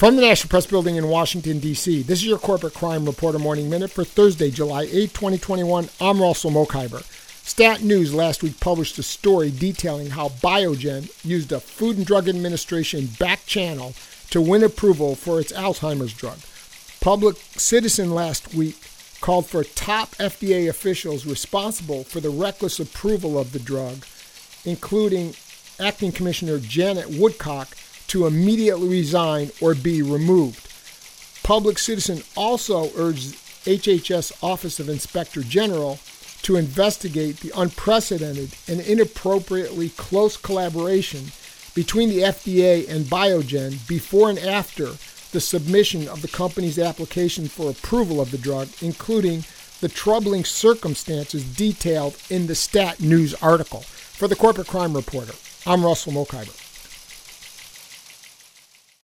From the National Press Building in Washington, D.C., this is your Corporate Crime Reporter Morning Minute for Thursday, July 8, 2021. I'm Russell Mokhiber. Stat News last week published a story detailing how Biogen used a Food and Drug Administration back channel to win approval for its Alzheimer's drug. Public Citizen last week called for top FDA officials responsible for the reckless approval of the drug, including Acting Commissioner Janet Woodcock to immediately resign or be removed. Public Citizen also urged HHS Office of Inspector General to investigate the unprecedented and inappropriately close collaboration between the FDA and Biogen before and after the submission of the company's application for approval of the drug, including the troubling circumstances detailed in the Stat News article. For the Corporate Crime Reporter, I'm Russell Mokhiber.